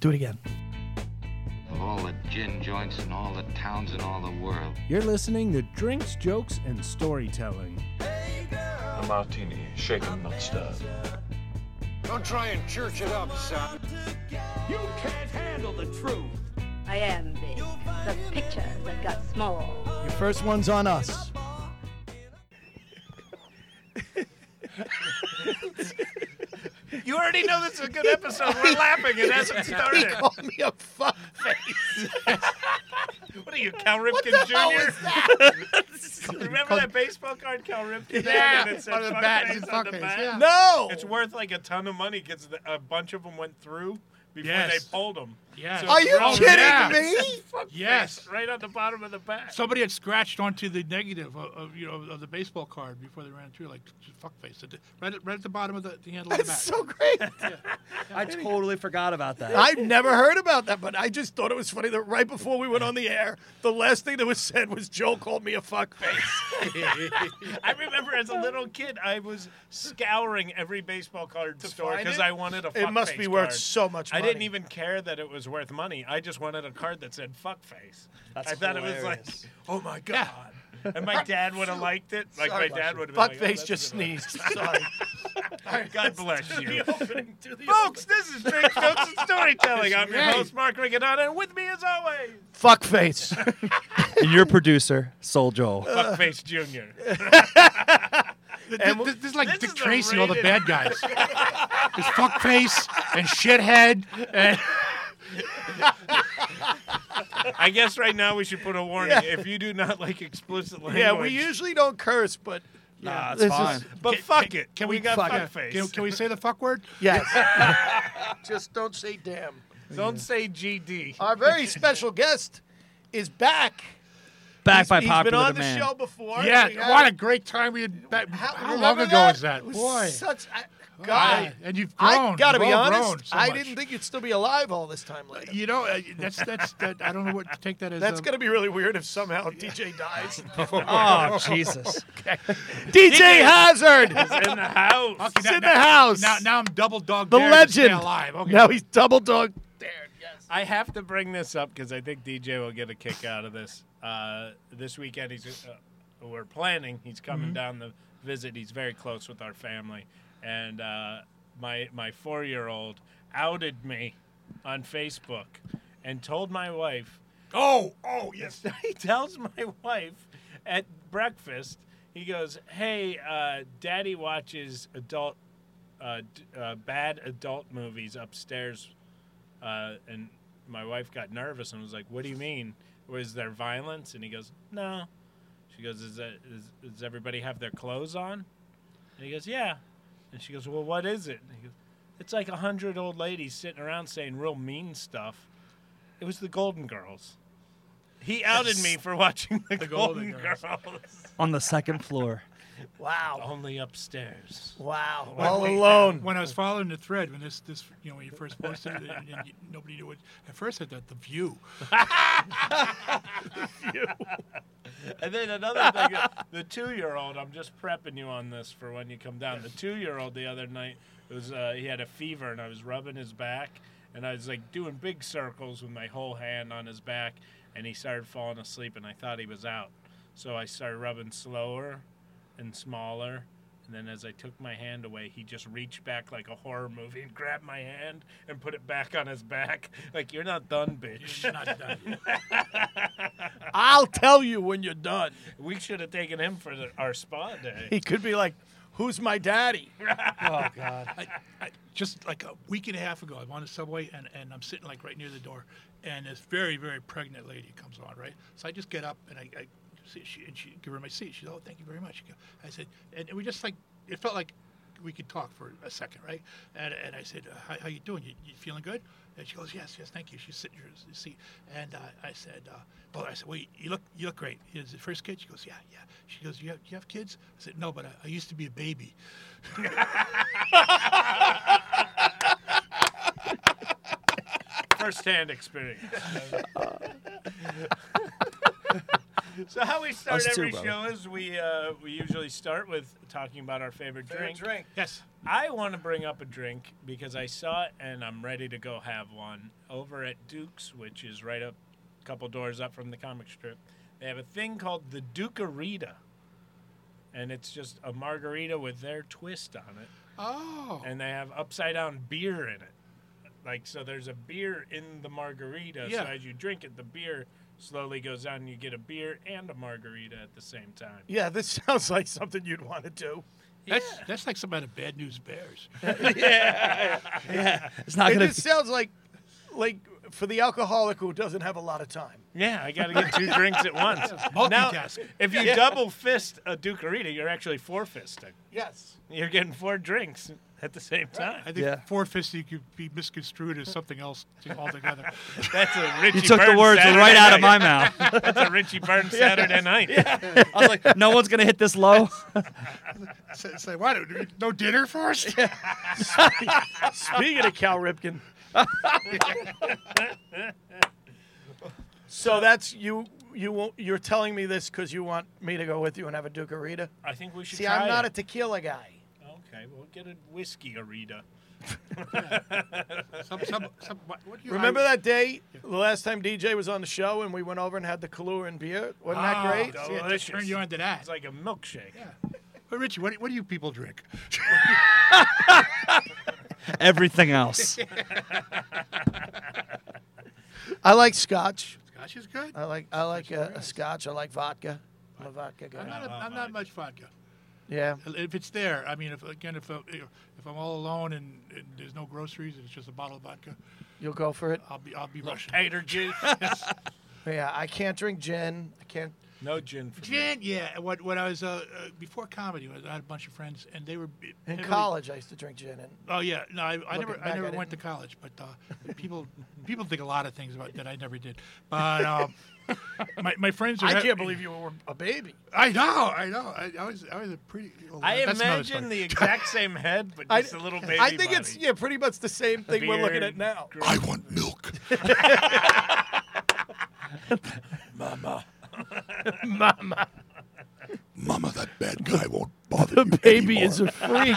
Do it again. Of all the gin joints in all the towns in all the world. You're listening to Drinks, Jokes, and Storytelling. A martini, shaken, not stirred. Don't try and church it up, son. You can't handle the truth. I am big. The picture that got small. Your first one's on us. Already know this is a good episode. We're laughing. It hasn't He started. called me a fuck face. What are you, Cal Ripken the hell Jr.? is that? Remember that baseball card Cal Ripken Yeah, had that said on the fuck bat, face it's on the fuck face, back? yeah. No. It's worth like a ton of money because a bunch of them went through before Yes. they pulled them. Yes. So Are you wrong. kidding yeah. me? Yes. right on the bottom of the back. Somebody had scratched onto the negative of, of you know of the baseball card before they ran through, like just fuck face, right at, right at the bottom of the, the handle of the bat. That's so great. I totally forgot about that. I've never heard about that, but I just thought it was funny that right before we went on the air, the last thing that was said was Joe called me a fuck face. I remember as a little kid, I was scouring every baseball card store because? I wanted a. It must fuckface be worth so much I didn't even care that it was worth money. I just wanted a card that said "fuck face." That's I thought it was like, oh my god. And my dad would have liked it. Like Sorry, my dad would have been Fuck like, oh, face just a good one. sneezed. Sorry. God bless you. opening Folks, this is Drink Jokes and Storytelling. I'm your host, Mark Riccadonna, and with me as always, fuck face. and your producer, Soul Joel. Fuckface Jr. Th- th- this, this is like this Dick is a Tracy, all the bad guys. There's fuckface and shithead and I guess right now we should put a warning. If you do not like explicit language, yeah, we usually don't curse, but Nah, it's this is- fine. But Can- fuck can- it. can we, we- got fuck fuck face. can, can we say the fuck word? yes. just don't say damn. Don't say GD. Our very special guest is back. Back He's- by he's popular been on demand. the show before. Yeah, had- what a great time we had. Back, how remember long ago was that? It was Boy, such. I, God, God, and you've grown. I gotta You've be honest. so I didn't think you'd still be alive all this time later. You know, uh, that's that's that. I don't know what to take that as. That's um, gonna be really weird if somehow DJ dies. Oh, Jesus. DJ Hazard in the house. Okay, is in the house. Now, now I'm double dog. the dared to stay legend. alive. Okay. Now he's double dog. I have to bring this up because I think DJ will get a kick out of this. Uh, this weekend, he's uh, we're planning. He's coming down to visit. He's very close with our family, and uh, my my four year old outed me on Facebook and told my wife. Oh, oh, yes. he tells my wife at breakfast. He goes, "Hey, uh, Daddy watches adult, uh, d- uh, bad adult movies upstairs," uh, and my wife got nervous and was like, "What do you mean? Was there violence?" And he goes, "No." She goes, "Is that is, does everybody have their clothes on?" And he goes, "Yeah." And she goes, "Well, what is it?" And he goes, "It's like a hundred old ladies sitting around saying real mean stuff." It was the Golden Girls. He outed me for watching the, Golden, Golden Girls. Girls. On the second floor. Wow. Only upstairs. Wow. When- All when- alone. When I was following the thread, when this, this, you know, when you first posted it, and, and you, nobody knew what. At first, I thought the view. And then another thing, uh, the two-year-old. I'm just prepping you on this for when you come down. The two-year-old the other night was uh, he had a fever, and I was rubbing his back, and I was like doing big circles with my whole hand on his back, and he started falling asleep, and I thought he was out, so I started rubbing slower and smaller. And then as I took my hand away, he just reached back like a horror movie and grabbed my hand and put it back on his back. Like, you're not done, bitch. You're not done. I'll tell you when you're done. We should have taken him for the, our spa day. He could be like, "Who's my daddy?" Oh, God. I, I, just like a week and a half ago, I'm on the subway and, and I'm sitting like right near the door, and this very very pregnant lady comes on, right? So I just get up and I, I see she and she give her my seat. She said, "Oh, thank you very much." I said, and we just like it felt like we could talk for a second, right? And, and I said, uh, how, "How you doing? You, you feeling good?" And she goes, "Yes, yes, thank you." She's sitting in her seat, and uh, I said, uh, "Well," I said, "Well, you look you look great." Is the first kid? She goes, "Yeah, yeah." She goes, "You have you have kids?" I said, "No, but I, I used to be a baby." First-hand experience. So how we start Us too, every brother. show is we uh, we usually start with talking about our favorite, Favorite drink. drink. Yes. I want to bring up a drink because I saw it and I'm ready to go have one over at Duke's, which is right up a couple doors up from the comic strip. They have a thing called the Dukerita, and it's just a margarita with their twist on it, Oh. and they have upside down beer in it. Like so, there's a beer in the margarita. Yeah. So as you drink it, the beer slowly goes down, and you get a beer and a margarita at the same time. Yeah, this sounds like something you'd want to do. That's that's like some out of Bad News Bears. Yeah. It's not It gonna. just sounds like, like for the alcoholic who doesn't have a lot of time. Yeah, I got to get two drinks at once. Now, Multitask. if you double fist a Dukerita, you're actually four fisting. Yes. You're getting four drinks at the same time. I think Yeah. four fisting could be misconstrued as something else altogether. That's a Richie you took the words Saturday right out of my mouth. That's a Richie Burns Saturday night. I was like, no one's gonna hit this low. say, say, why don't no dinner first? Speaking of Cal Ripken. so that's you. You won't, you're telling me this because you want me to go with you and have a Dukerita? I think we should See, try I'm not a tequila guy. Okay, we'll get a whiskey arita. some, some, some, what, what do you, Remember I- that day, the last time DJ was on the show, and we went over and had the Kahlua and beer? Wasn't that Ah, great? see, it Delicious. Turn you on to that. It's like a milkshake. But Richie, what, do- what do you people drink? Everything else. I like scotch. Scotch is good. I like I like a, a scotch. I like vodka. I'm a vodka I'm guy. not, a, I'm not much vodka. Yeah. If it's there, I mean, if again, if uh, if I'm all alone and, and there's no groceries, and it's just a bottle of vodka, You'll go for it. I'll be I'll be rushing. Tater juice. Yeah, I can't drink gin. I can't. No gin for me. Gin, yeah. What when I was uh, uh, before comedy, I had a bunch of friends, and they were In heavily- college, I used to drink gin. And Oh yeah, no, I, I never, back, I I went to college, but uh, people, people think a lot of things about that I never did. But um, my, my friends, are I he- can't believe you were a baby. I know, I know. I, I was, I was a pretty. well, I that's imagine the exact same head, but I, just a little baby I think it's yeah, pretty much the same thing we're looking at now. gr- I want milk. Mama, Mama, Mama, that bad guy won't bother the baby is a freak.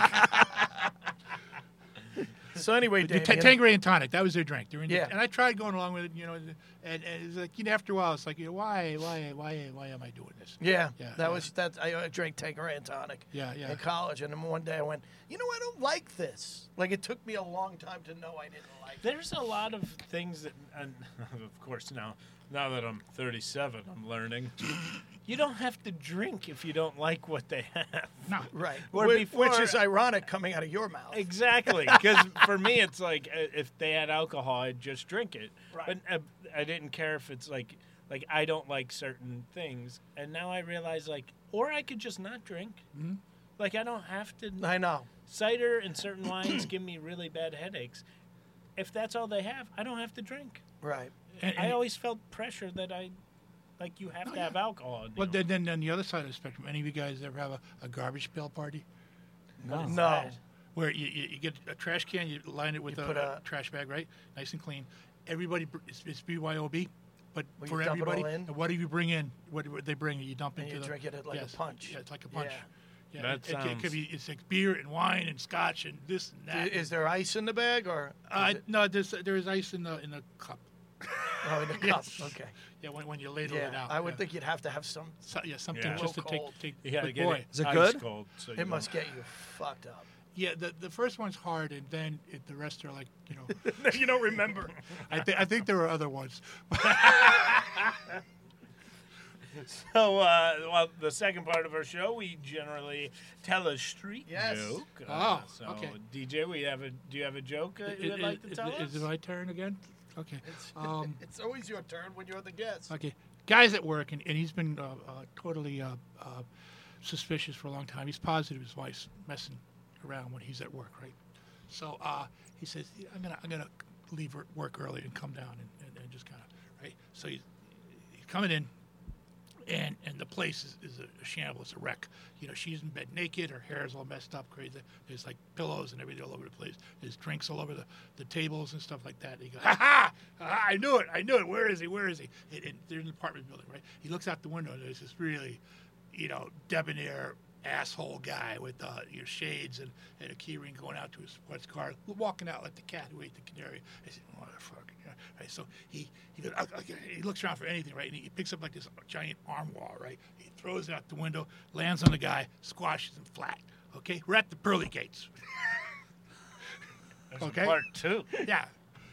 so anyway, The Damien, ta- Tanqueray and tonic, that was their drink. During the- Yeah. and I tried going along with it, you know, and, and it's like, you know, after a while, it's like, you know, why, why, why, why am I doing this? Yeah, Yeah, that yeah. was that. I drank Tanqueray and tonic. Yeah, yeah. In college, and then one day I went, you know, I don't like this. Like it took me a long time to know I didn't like. it. There's a lot of things that, and of course now, now that I'm 37, I'm learning. You don't have to drink if you don't like what they have. No. Right. Where Whi- before- which is ironic coming out of your mouth. Exactly, because for me it's like uh, if they had alcohol, I'd just drink it. Right. But uh, I didn't care if it's like like I don't like certain things, and now I realize like, or I could just not drink. Mm-hmm. Like I don't have to. I know. Cider and certain wines give me really bad headaches. If that's all they have, I don't have to drink. Right. And, I always felt pressure that I, like, you have to have alcohol. well, you. then, then on the other side of the spectrum, any of you guys ever have a, a garbage pail party? What is No. that? where you, you, you get a trash can, you line it with You a, put a- trash bag, right? Nice and clean. Everybody, it's, it's BYOB, but Well, you for dump it all everybody, in? what do you bring in? What, what they bring, you dump And into you the, drink it like a punch. Yeah, it's like a punch. Yeah. Yeah, That it, it, it could be it's like beer and wine and scotch and this and I- that. Is there ice in the bag or? uh, it- no, there's there is ice in the in the cup. Oh, in the cup. yes. Okay. Yeah, when, when you ladle it Yeah, out. I would yeah. think you'd have to have some. So, yeah, something Yeah. just to take cold. take. You gotta but get boy, it Is it good? cold. So It must get you fucked up. Yeah, the the first one's hard, and then it, the rest are like you know. you don't remember. I think I think there were other ones. So, uh, well, the second part of our show, we generally tell a street Yes. joke. Oh, Uh, so, okay. DJ, we have a. Do you have a joke uh, you'd Is- like to is- tell is, us? it my turn again? Okay. Um, it's always your turn when you're the guest. okay. Guy's at work, and, and he's been uh, uh, totally uh, uh, suspicious for a long time. He's positive his wife's messing around when he's at work, right? So uh, he says, "Yeah, "I'm gonna, I'm gonna leave work early and come down and, and, and just kind of, right?" So he's, he's coming in, and and the place is, is a shambles, a wreck. You know, she's in bed naked, her hair is all messed up, crazy. There's like pillows and everything all over the place. There's drinks all over the, the tables and stuff like that. And he goes, ha ha! I knew it, I knew it. Where is he? Where is he? And, and they're in an apartment building, right? He looks out the window and there's this really, you know, debonair asshole guy with uh, your shades and, and a key ring going out to his sports car, walking out like the cat who ate the canary. I said, motherfucker. Yeah." Right, so he he, goes, "Okay," okay," he looks around for anything, right? And he picks up like this giant armoire, right? He throws it out the window, lands on the guy, squashes him flat. Okay, we're at the pearly gates. Okay. part two. yeah.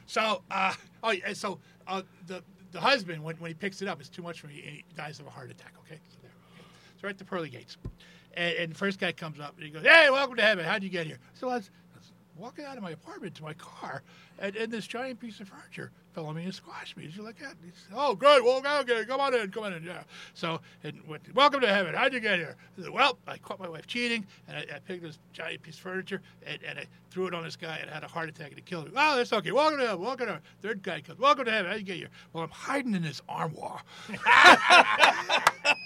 So, uh, oh, yeah, so uh, the the husband when, when he picks it up, it's too much for me, and he dies of a heart attack. Okay, so there. Okay. So we're at the pearly gates, and, and the first guy comes up and he goes, "Hey, welcome to heaven. How'd you get here?" So I was walking out of my apartment to my car, and, and this giant piece of furniture fell on me and squashed me. As you look at, it, he said, "Oh, good. Well, okay, come on in, come on in." Yeah. So, and went, welcome to heaven. How'd you get here? I said, well, I caught my wife cheating, and I, I picked this giant piece of furniture and, and I threw it on this guy and had a heart attack and it killed him. Oh, that's okay. Welcome to heaven. Welcome to heaven. Third guy comes. Welcome to heaven. How'd you get here? Well, I'm hiding in this armoire.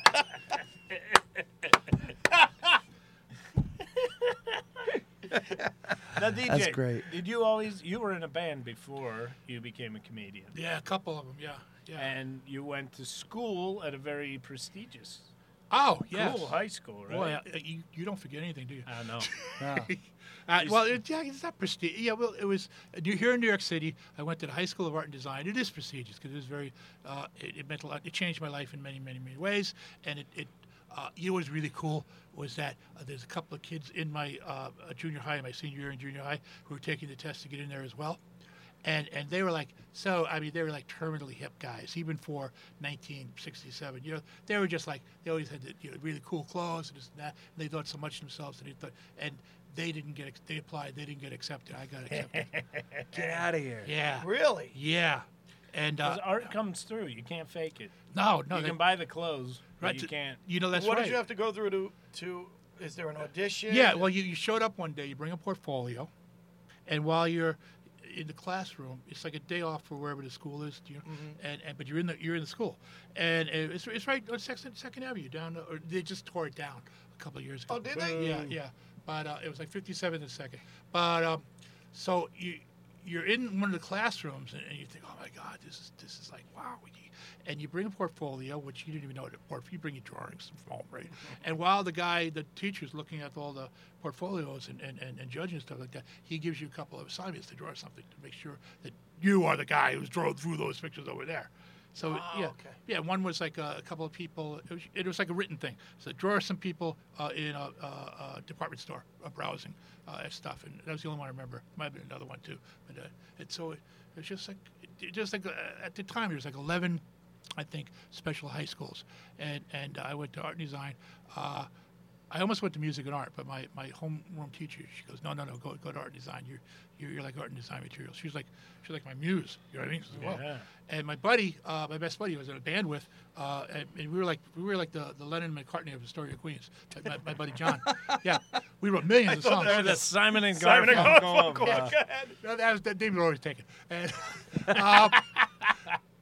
Now, DJ, That's great. Did you always? You were in a band before you became a comedian, Yeah, a couple of them. Yeah, yeah. and you went to school at a very prestigious, oh, yes. cool high school, right? Boy, you, you don't forget anything, do you? I know. Yeah. Uh, well, it, yeah, it's not prestigious. Yeah, well, it was uh, New- here in New York City. I went to the High School of Art and Design. It is prestigious because it was very. Uh, it, it meant a lot. It changed my life in many, many, many ways. And it, it uh, you know, what was really cool was that uh, there's a couple of kids in my uh, junior high, my senior year in junior high, who were taking the test to get in there as well. And, and they were like so I mean they were like terminally hip guys even for 1967 you know they were just like they always had the, you know, really cool clothes and this and that and they thought so much of themselves and they thought and they didn't get they applied they didn't get accepted I got accepted Get out of here. yeah Really? yeah and uh, 'Cause art comes through. You can't fake it. no no you they- can buy the clothes, but right you can't. you know that's what right did you have to go through to to? Is there an audition? Yeah, well, you, you showed up one day, you bring a portfolio, and while you're in the classroom, it's like a day off for wherever the school is, you know, Mm-hmm. and, and but you're in the you're in the school, and it's, it's right on Second, Second Avenue down, or they just tore it down a couple of years ago. Oh, did they? Yeah, yeah, but uh, it was like 57th and Second, but um, so you you're in one of the classrooms and, and you think, oh my God, this is this is like wow. And you bring a portfolio, which you didn't even know what a portfolio. You bring your drawings from home, right? Mm-hmm. and while the guy, the teacher's looking at all the portfolios and, and, and, and judging stuff like that, he gives you a couple of assignments to draw something to make sure that you are the guy who's drawn through those pictures over there. So Oh, yeah, okay. yeah. One was like a, a couple of people. It was, it was like a written thing. So draw some people uh, in a, a, a department store uh, browsing uh, at stuff, and that was the only one I remember. Might have been another one too. But uh, and so it, it was just like it, just like uh, at the time there was like eleven, I think, special high schools, and and I went to art and design. I almost went to music and art, but my, my homeroom teacher, she goes, no, no, no, go, go to art and design. You're, you're, you're like art and design material. She's like, she's like my muse. You know what I mean? Says, Yeah. And my buddy, uh, my best buddy, was in a band with, uh, and, and we were like, we were like the, the Lennon McCartney of Astoria, Queens. My, my, my buddy John. yeah, we wrote millions of songs. They're the Simon and Simon and Garfunkel. Garfunkel. of, Go ahead. No, that was that was always taken. And, uh,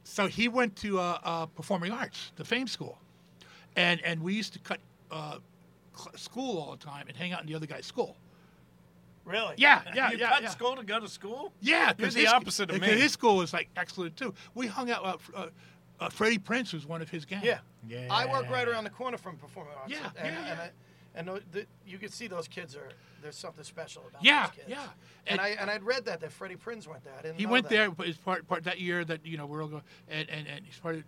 so he went to uh, uh, performing arts, the Fame School, and and we used to cut uh, cl- school all the time and hang out in the other guy's school. Really? Yeah, yeah, you yeah, cut yeah. school to go to school? Yeah, You're 'cause the his- opposite of because me. His school was like excellent too. We hung out. Uh, uh, uh, Freddie Prinz was one of his gang. Yeah. Yeah. I work right around the corner from Performing Arts. Yeah, and, yeah, and, yeah. I, and tho- the, you can see those kids are there's something special about Yeah, those kids. yeah. And, And- I and I'd read that that Freddie Prinz went there. I didn't He know went that. there, but it's part part that year that you know we're all going, and and, and he's part of,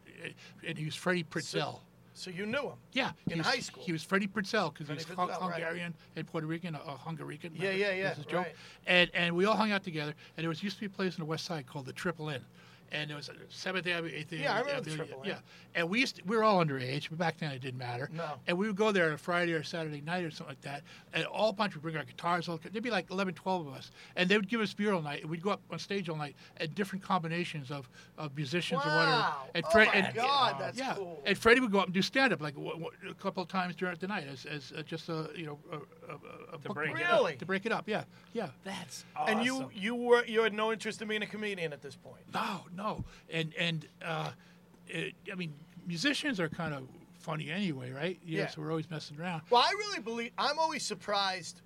and he was Freddie Pruetzel. So you knew him. Yeah, in was, high school. He was Freddie Pruetzel because he's Freddie Hung- Pruetzel, right. Hungarian and Puerto Rican, uh, a, a Hungarian. Yeah, yeah, yeah, This is Joe. right. And and we all hung out together. And there was used to be a place on the west side called the Triple Inn. And it was Seventh Avenue, Eighth Avenue. Yeah, I remember the Avenue, Triple Inn. Yeah, and we used to, we were all underage, but back then it didn't matter. No. And we would go there on a Friday or Saturday night or something like that, and all a bunch would bring our guitars. All there'd be like 11, 12 of us, and they would give us beer all night. And we'd go up on stage all night at different combinations of, of musicians or whatever. Wow. And Oh Fred- my and, God, that's yeah. cool. And Freddie would go up and do stand up like w- w- a couple of times during the night as, as uh, just a you know a, a, a, a book break book. it up. Really? to break it up. Yeah, yeah. That's awesome. And you you were you had no interest in being a comedian at this point. No, no, and and uh, it, I mean musicians are kind of funny anyway, right? You know, Yeah. so we're always messing around. Well, I really believe I'm always surprised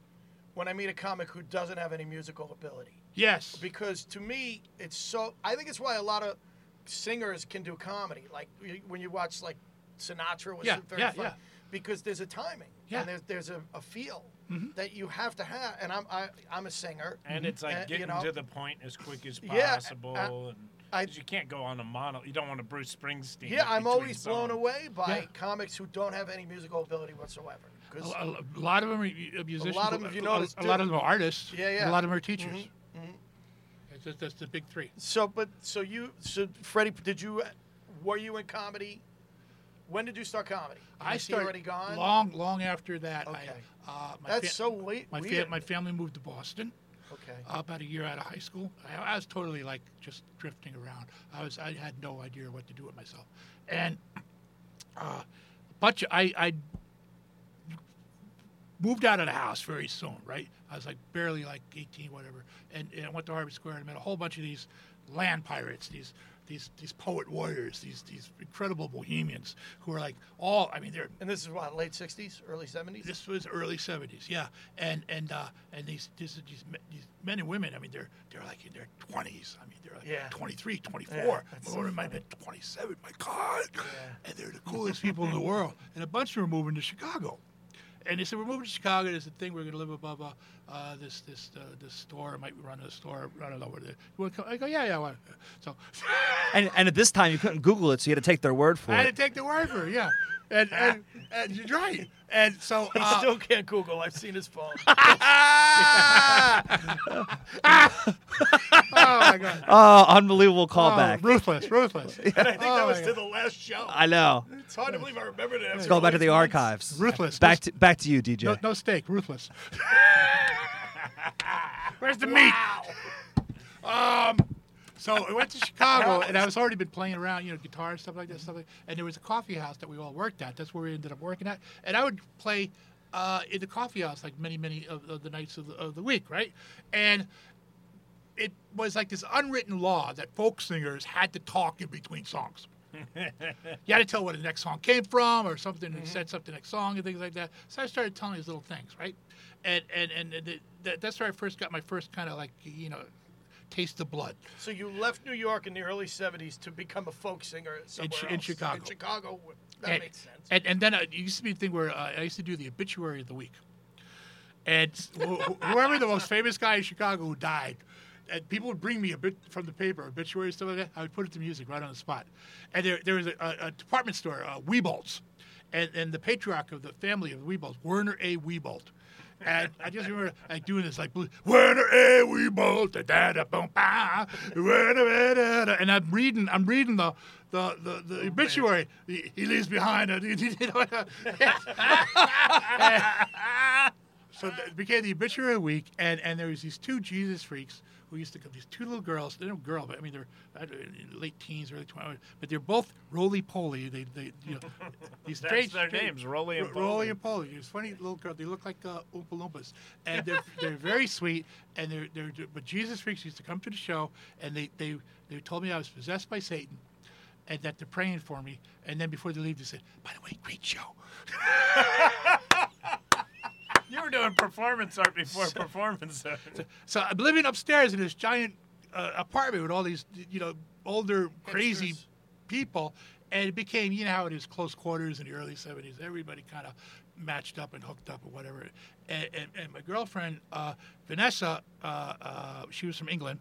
when I meet a comic who doesn't have any musical ability Yes. because to me it's so. I think it's why a lot of singers can do comedy. Like when you watch like Sinatra was Yeah, very yeah, funny yeah. because there's a timing Yeah. and there's there's a, a feel Mm-hmm. that you have to have. And I'm I, I'm a singer And it's like Uh, you getting know, to the point as quick as Yeah, possible. uh, and I- you can't go on a mono. You don't want to Bruce Springsteen. Yeah, I'm between always blown songs. away by Yeah. comics who don't have any musical ability whatsoever. 'Cause- A, a- a lot of them are mu- musicians. lot of them, if you a- notice, a, lot of them are artists. Yeah, yeah. A lot of them are teachers. Mhm, That's, that's, that's the big three. So, but so you, so Freddie, did you, were you in comedy? When did you start comedy? I started already gone. long, long after that. Okay. I, uh, my That's fa- so late. My, fa- my family moved to Boston Okay. uh, about a year out of high school. I, I was totally like just drifting around. I was I had no idea what to do with myself, and uh, bunch of, I I moved out of the house very soon. Right, I was like barely like 18, whatever, and, and I went to Harvard Square and met a whole bunch of these land pirates, these. These, these poet warriors, these these incredible bohemians who are like all I mean they're and this is what late '60s, early '70s. this was early '70s, yeah, and and uh, and these these, these these men and women. I mean, they're they're like in their 20s. I mean, they're like Yeah. 23, 24. Yeah, that's My so might have been 27. My God, and they're the coolest people in the world. And a bunch of them are moving to Chicago. And they said, we're moving to Chicago. There's a thing. We're going to live above uh, uh, this this uh, this store. I might run a store. I don't know where. You want to come? I go, yeah, yeah. I want. So And, and at this time, you couldn't Google it, so you had to take their word for it. I had to take their word for it. Yeah, and and, and you're right. And so He uh, still can't Google. I've seen his phone. oh my God. Oh, unbelievable Oh, callback. ruthless, ruthless. and I think that Oh was my to the last show. I know. It's hard to believe I remember that. Let's go back to the archives. Ruthless. Back to back to you, DJ. No, no steak, ruthless. Where's the meat? Um, so I went to Chicago, and I was already been playing around, you know, guitar and stuff like that, stuff like. And there was a coffee house that we all worked at. That's where we ended up working at. And I would play uh, in the coffee house like many, many of, of the nights of the, of the week, right? And it was like this unwritten law that folk singers had to talk in between songs. you had to tell where the next song came from or something that sets up the next song and things like that. So I started telling these little things, right? And and and, and the, that's where I first got my first kind of like you know taste of blood. So you left New York in the early '70s to become a folk singer in else. Chicago. In Chicago, that and, makes sense. And, and then uh, it used to be a thing where uh, I used to do the obituary of the week. And wh- wh- whoever the most famous guy in Chicago who died, and people would bring me a bit from the paper, obituary stuff like that. I would put it to music right on the spot. And there, there was a, a, a department store, uh, Wieboldts, and and the patriarch of the family of Wieboldts, Werner A. Wieboldt. And I just remember like doing this like blue- Werner eh, we Wieboldt, da da da boom ba, eh, da da, and I'm reading I'm reading the the the, the oh, obituary. He, he leaves behind a. So it became the obituary week, and, and there was these two Jesus freaks who used to come. These two little girls. They're no girl, but I mean they're late teens, early twenties. But they're both roly poly. They they you know these That's strange their strange- names, Roly and Ro- Roly Poly. and Poly. These funny little girls. They look like uh, Oompa Loompas, and they're they're very sweet. And they're they're but Jesus freaks used to come to the show, and they they they told me I was possessed by Satan. And that they're praying for me, and then before they leave, they said, "By the way, great show." You were doing performance art before performance art. So I'm living upstairs in this giant uh, apartment with all these, you know, older, crazy people, and it became, you know, how it is, close quarters in the early '70s. Everybody kind of matched up and hooked up or whatever. And, and, and my girlfriend uh, Vanessa, uh, uh, she was from England,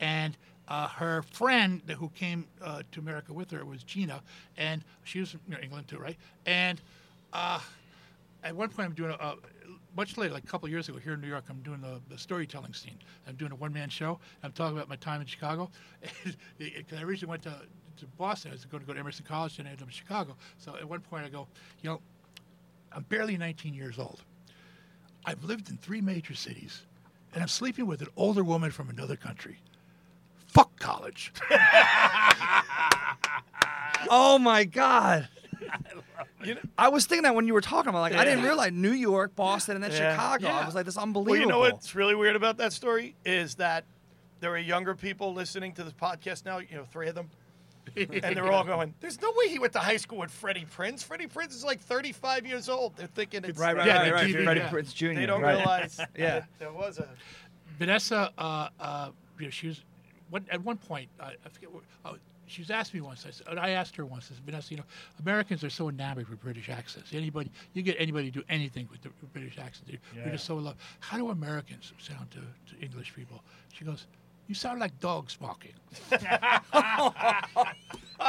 and uh, her friend who came uh, to America with her was Gina, and she was from England too, right? And uh, at one point, I'm doing a, a much later, like a couple years ago, here in New York, I'm doing the, the storytelling scene. I'm doing a one man show. I'm talking about my time in Chicago. Because uh, I originally went to, to Boston. I was going to go to Emerson College, and I ended up in Chicago. So at one point, I go, you know, I'm barely 19 years old. I've lived in three major cities, and I'm sleeping with an older woman from another country. Fuck college. Oh my God. You know- I was thinking that when you were talking about, like, I didn't realize New York, Boston, and then Yeah. Chicago. I was like, this is unbelievable. Well, you know what's really weird about that story is that there are younger people listening to this podcast now. You know, three of them, and they're all going, "There's no way he went to high school with Freddie Prinz. Freddie Prinz is like 35 years old." They're thinking it's Right, right, Yeah, right, the right. TV, Freddie yeah. Prinz Jr. They don't right. realize Yeah. that there was a. Vanessa, uh, uh, you know, she was one, at one point. Uh, I forget. What, oh, she was asked me once. I, said, I asked her once. I said, Vanessa, you know, Americans are so enamored with British accents. Anybody, you get anybody to do anything with the British accent. They- We're just so in love. How do Americans sound to, to English people? She goes, "You sound like dogs barking."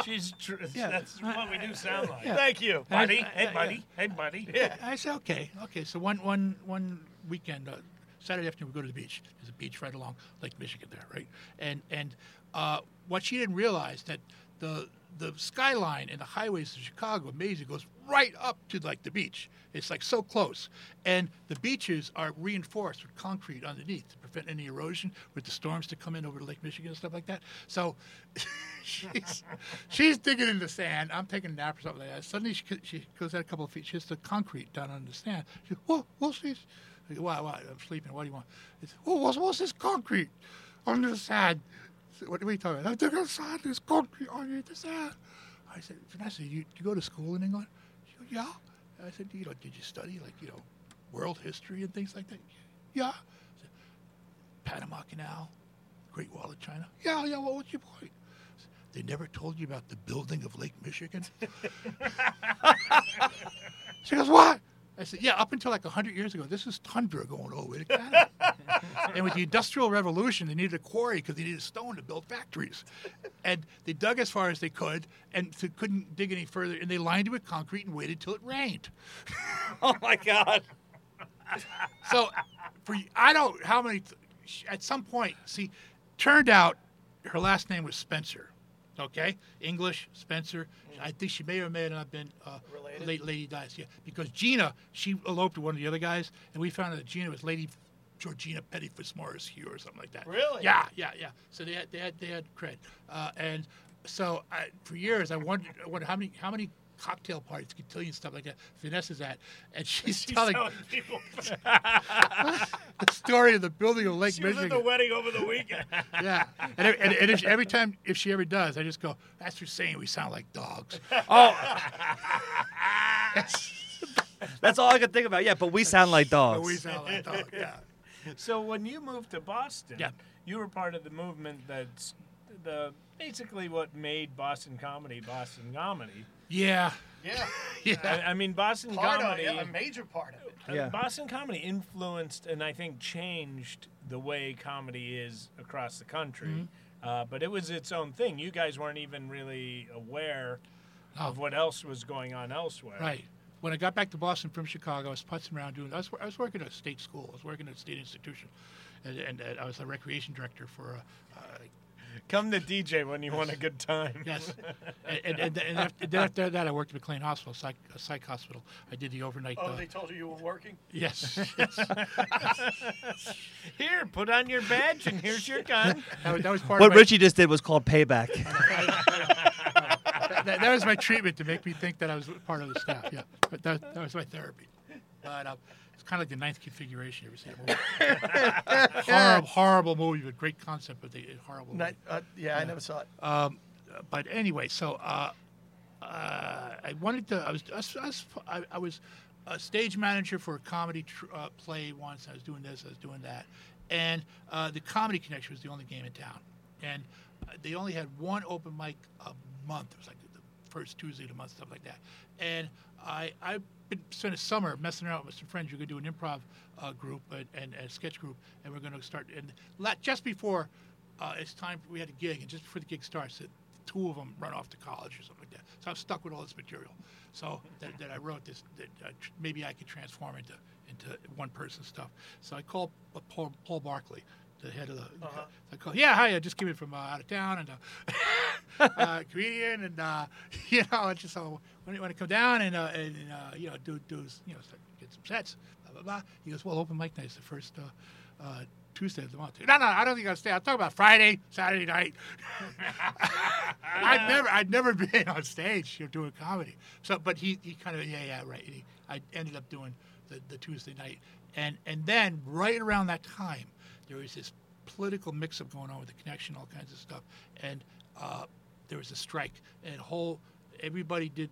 She's tr- Yeah. That's what we do sound like. Thank you. And I- Buddy, I- hey I- buddy, hey buddy. Yeah. I said, okay, okay. So one one one weekend, uh, Saturday afternoon, we go to the beach. There's a beach right along Lake Michigan there, right? And and uh, what she didn't realize that the the skyline and the highways of Chicago, amazing, goes right up to like the beach. It's like so close, and the beaches are reinforced with concrete underneath to prevent any erosion with the storms to come in over to Lake Michigan and stuff like that. So she's she's digging in the sand. I'm taking a nap or something like that. Suddenly she, she goes out a couple of feet. She hits the concrete down on the sand. She goes, "What? What's this?" "Why? Why? I'm sleeping. What do you want?" It's, "Oh, what's, what's this concrete under the sand?" I said, What are we talking about? Talking about sand. There's concrete under the sand. I said, Vanessa, you, you go to school in England? She goes, Yeah. I said, you know, did you study like you know, world history and things like that? Yeah. I said, Panama Canal, Great Wall of China. Yeah, yeah. What was your point? They never told you about the building of Lake Michigan. she goes, what? I said, yeah. Up until like hundred years ago, this is tundra going all the way to Canada. and with the Industrial Revolution, they needed a quarry because they needed stone to build factories. And they dug as far as they could and to, couldn't dig any further. And they lined it with concrete and waited till it rained. Oh my God. So, for I don't how many. At some point, see, turned out her last name was Spencer. Okay, English Spencer. I think she may or may not have been uh, Related? Late Lady Dice. Yeah, because Gina, she eloped with one of the other guys, and we found out that Gina was Lady Georgina Petty Fitzmaurice Hugh or something like that. Really? Yeah, yeah, yeah. So they had they had they had cred, uh, and so I, for years I wondered, I wondered how many how many cocktail parties, cotillion stuff like that Vanessa's at, and she's, She's telling telling people. the story of the building of Lake She was at the wedding over the weekend. yeah, and, and, and if, every time if she ever does, I just go, "That's for saying we sound like dogs." Oh. That's all I could think about. Yeah, but we sound like dogs. But we sound like dogs. Yeah. So when you moved to Boston, Yeah. you were part of the movement that's the basically what made Boston comedy Boston comedy. Yeah. Yeah. Yeah. I, I mean, Boston Part of comedy. a major part of it. uh, Yeah. Boston comedy influenced and I think changed the way comedy is across the country. Mm-hmm. Uh, but it was its own thing. You guys weren't even really aware No. of what else was going on elsewhere. Right. When I got back to Boston from Chicago, I was putzing around doing. I was, I was working at a state school. I was working at a state institution, and, and, uh, I was a recreation director for a. Uh, Come to DJ when you want a good time. yes, and, and, and, and after, then after that, I worked at McLean Hospital, psych, a psych hospital. I did the overnight. Oh, uh, they told you you were working? yes, yes. Here, put on your badge and here's your gun. That, was- that was part What of my, Richie just did was called payback. that, that was my treatment to make me think that I was part of the staff. Yeah, but that, that was my therapy. But uh, it's kind of like the ninth configuration. You ever seen that movie? horrible, horrible movie, but great concept, but they horrible. Not, uh, yeah, I never saw it. Um, but anyway, so uh, uh, I wanted to. I was. I was, I was, I, I was a stage manager for a comedy tr- uh, play once. I was doing this. I was doing that, and uh, the Comedy Connection was the only game in town, and uh, they only had one open mic a month. It was like the first Tuesday of the month, stuff like that. And I been spent a summer messing around with some friends. We're gonna do an improv uh, group and, and a sketch group, and we're gonna start. And just before uh, it's time we had a gig, and just before the gig starts, two of them run off to college or something like that. So I'm stuck with all this material. So that, that I wrote this that uh, tr- maybe I could transform into into one person stuff. So I called uh, Paul, Paul Barkley, the head of the. I called, yeah, hi, I just came in from uh, out of town and uh, uh, comedian, and uh, you know, I just so when you want to come down and uh, and uh, you know do do you know get some sets, blah blah blah. He goes, well, open mic night is the first. Uh, uh, Tuesday of the month. No, no, I don't think I'll stay. I'm talking about Friday, Saturday night. I'd never, I'd never been on stage you know, doing comedy. So, but he, he kind of, yeah, yeah, right. He, I ended up doing the, the Tuesday night, and and then right around that time, there was this political mix-up going on with the connection, all kinds of stuff, and uh, there was a strike, and whole everybody did.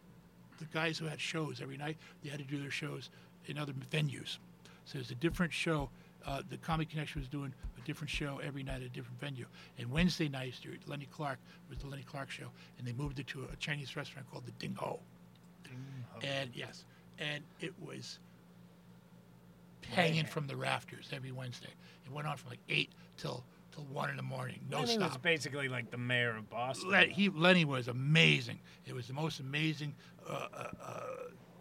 The guys who had shows every night, they had to do their shows in other venues. So there's a different show. Uh, the Comedy Connection was doing a different show every night at a different venue. And Wednesday nights, Lenny Clark was the Lenny Clark show, and they moved it to a Chinese restaurant called the Ding Ho. And yes, and it was hanging from the rafters every Wednesday. It went on from like eight till till one in the morning, no Lenny was stop. basically like the mayor of Boston. Len- he, Lenny was amazing. It was the most amazing, uh, uh, uh,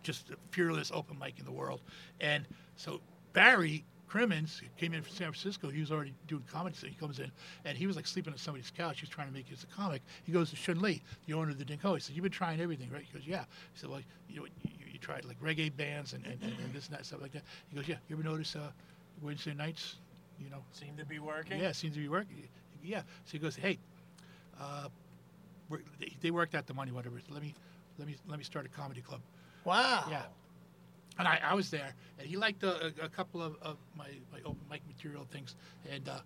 just fearless open mic in the world. And so Barry Crimmins came in from San Francisco. He was already doing comedy. So he comes in, and he was like sleeping on somebody's couch. He was trying to make it as a comic. He goes to Shun Lee, the owner of the Ding Ho. He said, "You've been trying everything, right?" He goes, "Yeah." He said, "Well, you know, tried like reggae bands and, and, and, and this and that stuff like that." He goes, "Yeah." You ever notice uh, Wednesday nights? You know, seem to be working. yeah, seems to be working. Yeah. So he goes, hey, uh, they, they worked out the money, whatever. So let me, let me, let me start a comedy club. Wow. Yeah. And I, I was there, and he liked a, a, a couple of, of my, my open mic material things, and uh,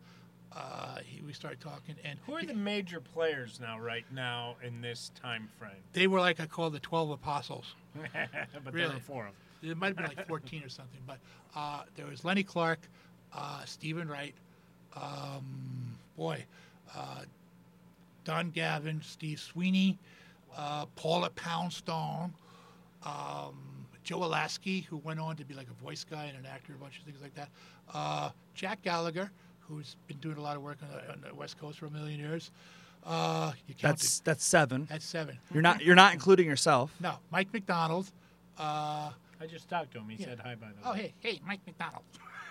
uh, he, we started talking, and Who are he- the major players now, right now, in this time frame? they were like I call the twelve apostles. but there were four of them. It might have been like 14 or something, but uh, there was Lenny Clark, uh, Steven Wright, um, boy, uh, Don Gavin, Steve Sweeney, uh, Paula Poundstone, um, Joe Alaskey, who went on to be like a voice guy and an actor, a bunch of things like that. Uh, Jack Gallagher, who's been doing a lot of work on the, on the West Coast for a million years. Uh, you counted. That's that's seven. That's seven. You're not you're not including yourself. No, Mike McDonald. Uh, I just talked to him. He Yeah. said hi, by the way. oh, hey, hey, Mike McDonald.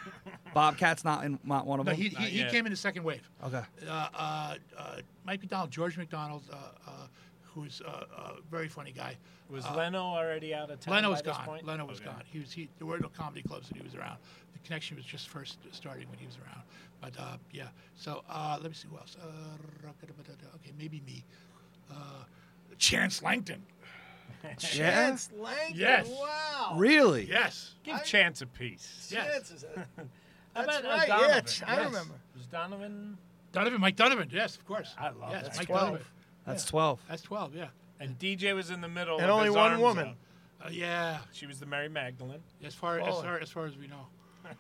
Bobcat's not in not one of No, them. he, he, he came in the second wave. okay. Uh, uh, uh, Mike McDonald, George McDonald, uh, uh, who's uh, a very funny guy. Was Uh, Leno already out of town? Leno by was this gone. point? Leno was Okay. gone. He was he. There were no comedy clubs when he was around. The connection was just first starting when he was around. But uh, yeah. So uh, let me see who else. Uh, okay, maybe me. Uh, Chance Langton. Yeah. Chance Langton. Yes. Wow. Really? Yes. Give I- Chance a piece. Yes. Chance is a- How That's about, right. Donovan? Yeah, Ch- I Yes. remember. Was Donovan Donovan, Mike Donovan. Yes, of course. I love yes, that. Mike 12. Donovan. That's Yeah. twelve. That's twelve. Yeah. and DJ was in the middle. And with only his one arms woman. Uh, yeah. She was the Mary Magdalene. As far as far, as far as we know.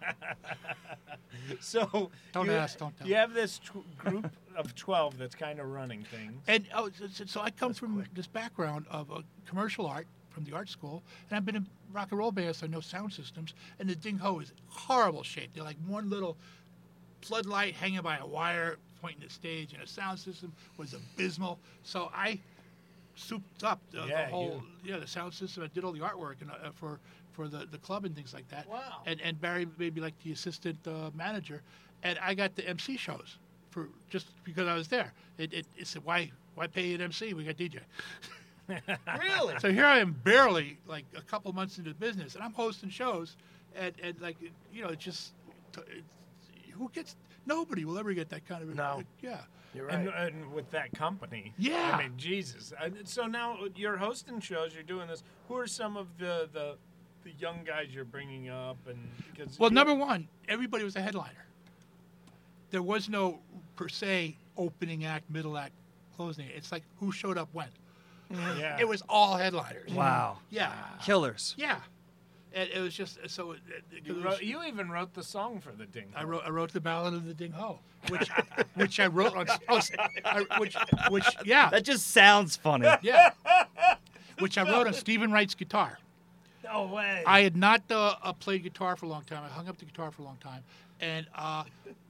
So Don't you, ask, don't tell. You have this tw- group of twelve that's kind of running things. And oh, so, so- so I come from this background of uh, commercial art from the art school, and I've been in rock and roll bands, so I know sound systems. And the Ding Ho is horrible shape. They're like one little floodlight hanging by a wire pointing the stage, and the sound system was abysmal. So I souped up the, Yeah, the whole yeah the sound system. I did all the artwork and uh, for for the, the club and things like that. Wow. And and Barry made me like the assistant uh, manager, and I got the MC shows for just because I was there. It it, it said why why pay an MC? We got DJ. Really? So here I am, barely like a couple months into the business, and I'm hosting shows, and, and like you know, it's just it's, who gets nobody will ever get that kind of No. yeah. You're right. and with that company, Yeah. I mean, Jesus. Uh, so now you're hosting shows, you're doing this. Who are some of the the, the young guys you're bringing up? And because Well, number one, everybody was a headliner. There was no per se opening act, middle act, closing. Act. It's like who showed up when. yeah. It was all headliners. Wow. Yeah. Killers. Yeah. And it was just so. It, it, it You, was- wrote, you even wrote the song for the Ding. I wrote I wrote the ballad of the Ding Ho, which which I wrote on oh, I, which which yeah That just sounds funny. yeah which I wrote on Steven Wright's guitar. No way. I had not uh, uh, played guitar for a long time. I hung up the guitar for a long time, and uh,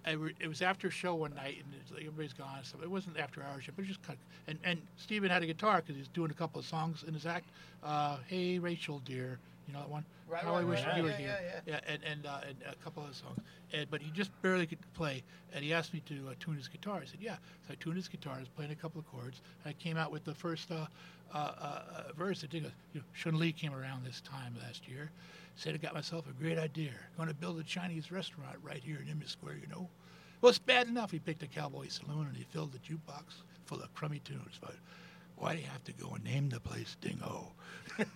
I re- it was after a show one night, and it's like everybody's gone. So it wasn't after hours yet, but it was just kind of, and and Steven had a guitar because he was doing a couple of songs in his act. Uh, hey Rachel, dear, you know that one. Right, How right, I wish right. you were Yeah, here. yeah, yeah, and and, uh, and a couple other songs. And, but he just barely could play, and he asked me to uh, tune his guitar. I said, yeah. So I tuned his guitar. I was playing a couple of chords. And I came out with the first uh, uh, uh, verse. I think, uh, you know, Shun Li came around this time last year. Said I got myself a great idea. Going to build a Chinese restaurant right here in Inman Square. You know. Well, it's bad enough. He picked a cowboy saloon and he filled the jukebox full of crummy tunes. But why do you have to go and name the place Dingo?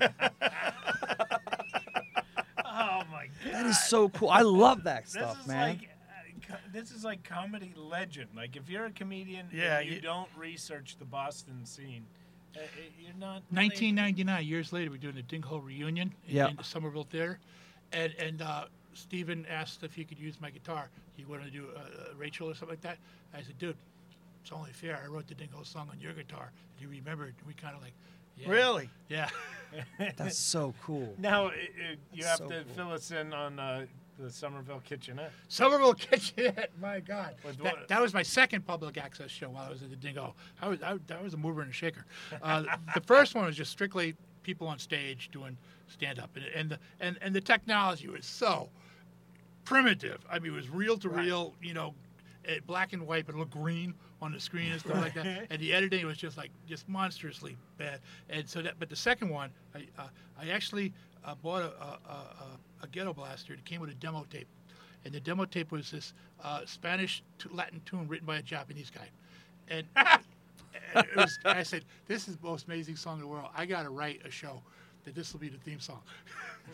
my god. That is so cool. I love that This stuff, is man. like uh, co- this is like comedy legend. Like if you're a comedian, Yeah, and you, you- don't research the Boston scene, uh, uh, you're not. 1999, years later, we're doing the Ding Ho reunion in, Yeah. in the Somerville Theater, and and uh, Steven asked if he could use my guitar. He wanted to do uh, uh, Rachel or something like that. I said, dude, it's only fair. I wrote the Ding Ho song on your guitar. And he remembered. And we kind of like, yeah. Really? Yeah. That's so cool. Now uh, uh, you have So to cool. fill us in on uh, the Somerville Kitchenette. Somerville Kitchenette. My God, With that, that was my second public access show while I was at the Ding Ho. I was I, that was a mover and a shaker. Uh, the first one was just strictly people on stage doing stand up, and, and the and, and the technology was so primitive. I mean, it was reel to reel, you know, eh, black and white, but it looked green on the screen and stuff like that. And the editing was just like just monstrously bad. And so that, but the second one, I uh, I actually uh, bought a, a, a, a ghetto blaster. It came with a demo tape, and the demo tape was this uh, Spanish to Latin tune written by a Japanese guy, and. and was, I said, "This is the most amazing song in the world. I got to write a show that this will be the theme song."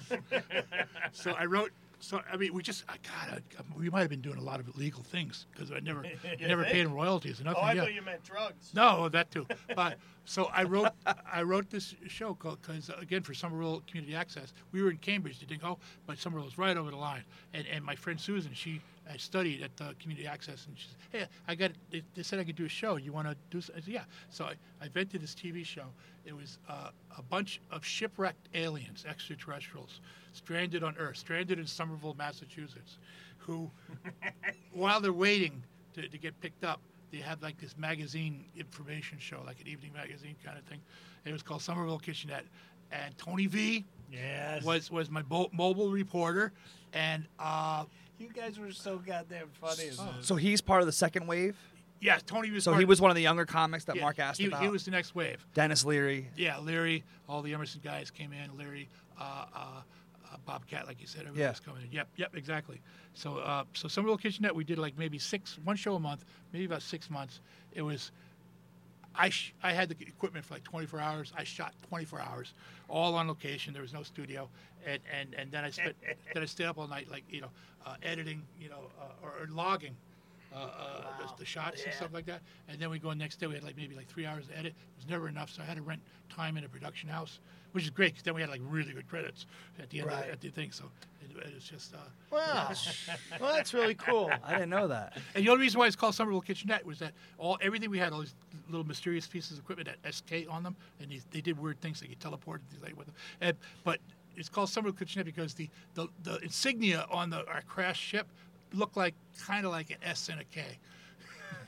so I wrote. So I mean, we just I God, I, um, we might have been doing a lot of illegal things because I never never paid him royalties and Oh, nothing. I yeah. thought you meant drugs. No, that too. But so I wrote I wrote this show called because uh, again for Somerville Community Access, we were in Cambridge, didn't go, oh, but Somerville was right over the line. And and my friend Susan, she I studied at the Community Access, and she said, "Hey, I got they, they said I could do a show. You want to do?" s-" I said, "Yeah." So I, I invented this TV show. It was uh, a bunch of shipwrecked aliens, extraterrestrials, stranded on Earth, stranded in Somerville, Massachusetts, who while they're waiting to, to get picked up, they had like this magazine information show, like an evening magazine kind of thing. It was called Somerville Kitchenette, and Tony V Yes. was was my bo- mobile reporter, and uh, You guys were so goddamn funny. in this. So he's part of the second wave. yeah, Tony was. So part he of- was one of the younger comics that yeah, Mark asked he, about. He was the next wave. Denis Leary. Yeah, Leary. all the Emerson guys came in. Leary, uh, uh, uh, Bobcat, like you said, everybody Yeah. was coming in. Yep, yep, exactly. So, uh, so Somerville Kitchenette, we did like maybe six, one show a month, maybe about six months. It was, I, sh- I had the equipment for like 24 hours. I shot 24 hours, all on location. There was no studio, and and, and then I spent, then I stayed up all night, like you know, uh, editing, you know, uh, or, or logging. Uh, uh, the, shots and stuff like that, and then we go next day. We had like maybe like three hours to edit. It was never enough, so I had to rent time in a production house, which is great because then we had like really good credits at the end of Right. the, at the thing. So it, it was just. Uh, Wow. well, that's really cool. I didn't know that. and the only reason why it's called Somerville Kitchenette was that all everything we had, all these little mysterious pieces of equipment that SK on them, and these, they did weird things. They could teleport and things like with them. And, but it's called Somerville Kitchenette because the, the, the insignia on the our crash ship looked like kind of like an S and a K.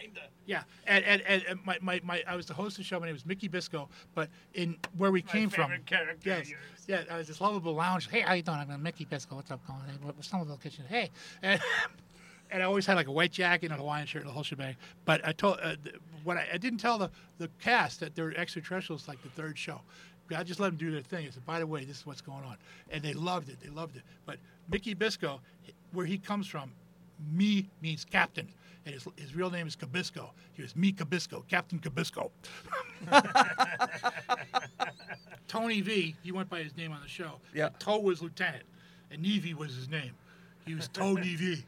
Kinda. Yeah, and and, and, my, my, my I was the host of the show. My name was Mickey Bisco, but in where we came from, character yes, of yeah, I was this lovable lounge. Hey, how you doing? I'm Mickey Bisco. What's up, Colin? Hey, what- Somerville Kitchen. Hey, and, and I always had like a white jacket and a Hawaiian shirt and the whole shebang. But I told uh, what I, I didn't tell the the cast that they're extraterrestrials like the third show. I just let them do their thing. I said, by the way, this is what's going on, and they loved it. They loved it. But Mickey Bisco, where he comes from, me means captain, and his, his real name is Cabisco. He was me Cabisco, Captain Cabisco. Tony V, he went by his name on the show. Yeah. And Toe was lieutenant, and Nevy was his name. He was Tony V.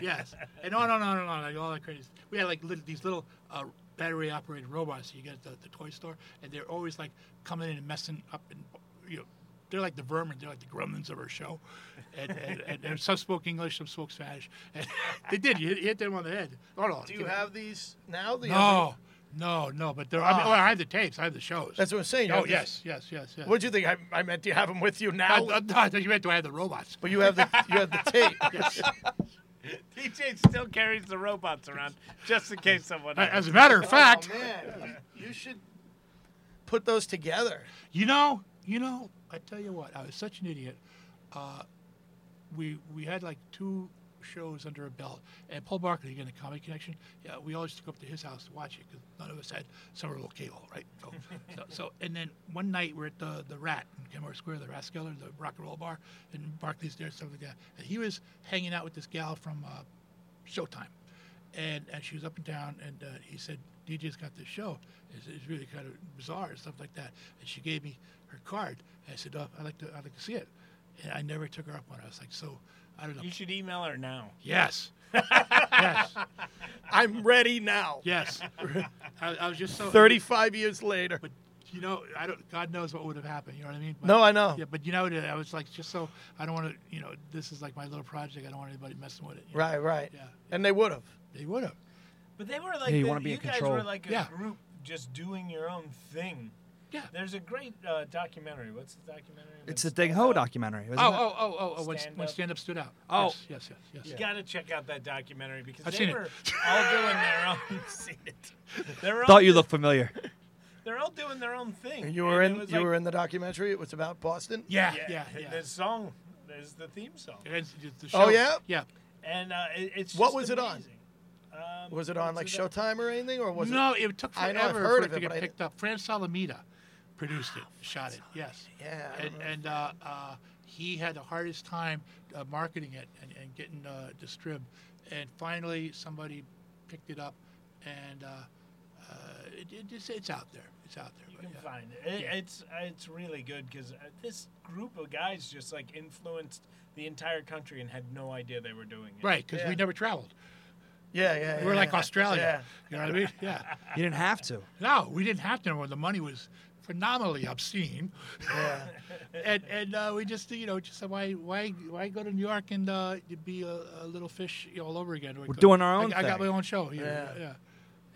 yes. And on and on and on, like all that crazy. We had like little, these little uh, battery operated robots you get at the, the toy store, and they're always like coming in and messing up and you know. They're like the vermin. They're like the gremlins of our show, and, and, and, and some spoke English, some spoke Spanish. And they did. You hit, you hit them on the head. Oh no! Do you have these now? Do you No, no, no. But they're. I, mean, Ah. well, I have the tapes. I have the shows. That's what I'm saying. Oh have yes, yes, yes, yes. What do you think? I, I meant, do you have them with you now? I, I thought you meant do I have the robots? but you have the you have the tape. DJ still carries the robots around just in case someone. As a matter of fact, Oh, man, you should put those together. You know, you know, I tell you what, I was such an idiot. Uh, we we had like two shows under a belt, and Paul Barker, again, the Comedy Connection. Yeah, we always took up to his house to watch it because none of us had Somerville cable, right? So, so, so, and then one night we're at the the Rat in Kenmore Square, the Rathskeller, the rock and roll bar, and Barkley's there, stuff like that. And he was hanging out with this gal from uh, Showtime, and and she was up and down, and uh, he said, DJ's got this show. It's, it's really kind of bizarre and stuff like that. And she gave me her card. And I said, oh, I'd like to, I'd like to see it. And I never took her up on it. I was like, so I don't know. You should email her now. Yes. yes. I'm ready now. Yes. I, I was just so 35 years later. But you know, I don't. God knows what would have happened. You know what I mean? But, No, I know. Yeah, but you know, I was like, just so I don't want to. You know, this is like my little project. I don't want anybody messing with it. you know? Right, right. Yeah. And they would have. They would have. But they were like, Yeah, you the- wanna be in guys control. were like a Yeah. group just doing your own thing. Yeah. There's a great uh, documentary. What's the documentary? It's the Ding Ho documentary. Oh, oh, oh, oh, oh! When Stand when Up. stand up stood out. Oh. yes, yes, yes. yes. You got to check out that documentary because I've they seen it. were all doing their own. seen it. They were all Thought you looked familiar. They're all doing their own thing. And you were And in you like- were in the documentary. It was about Boston. Yeah, Yeah, yeah, yeah. The song, there's the theme song, And it's- it's the Oh, show- yeah? yeah. and uh, it, it's What just was it on? Um, Was it on like it? Showtime or anything, or was no, it? it took I forever know, I've heard for of it to get picked up. Fran Solomita produced it, shot it. Yes. Yeah. And, and uh, uh, he had the hardest time uh, marketing it and, and getting uh, distrib. And finally, somebody picked it up, and uh, it, it, it's, it's out there. It's out there. You but can yeah. find it. it Yeah. It's it's really good because this group of guys just like influenced the entire country and had no idea they were doing it. Right, because Yeah. we never traveled. yeah, yeah. We were yeah, like yeah. Australia. You know what I mean? Yeah. You didn't have to. No, we didn't have to when the money was phenomenally obscene. Yeah. and and uh, we just you know just said why why why go to New York and uh, be a, a little fish all over again? We We're doing our own I, I got my own show here. Yeah. Yeah.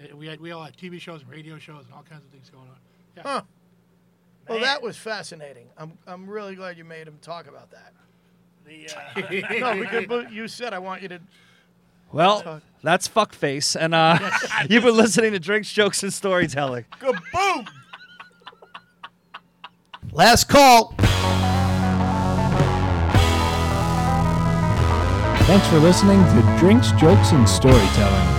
Uh, We had we all had TV shows and radio shows and all kinds of things going on. Yeah. Huh. Well, that was fascinating. I'm I'm really glad you made him talk about that. The, uh, no, because but you said I want you to. Well, that's fuckface, and uh, you've been listening to Drinks, Jokes, and Storytelling. kaboom! Last call. Thanks for listening to Drinks, Jokes, and Storytelling.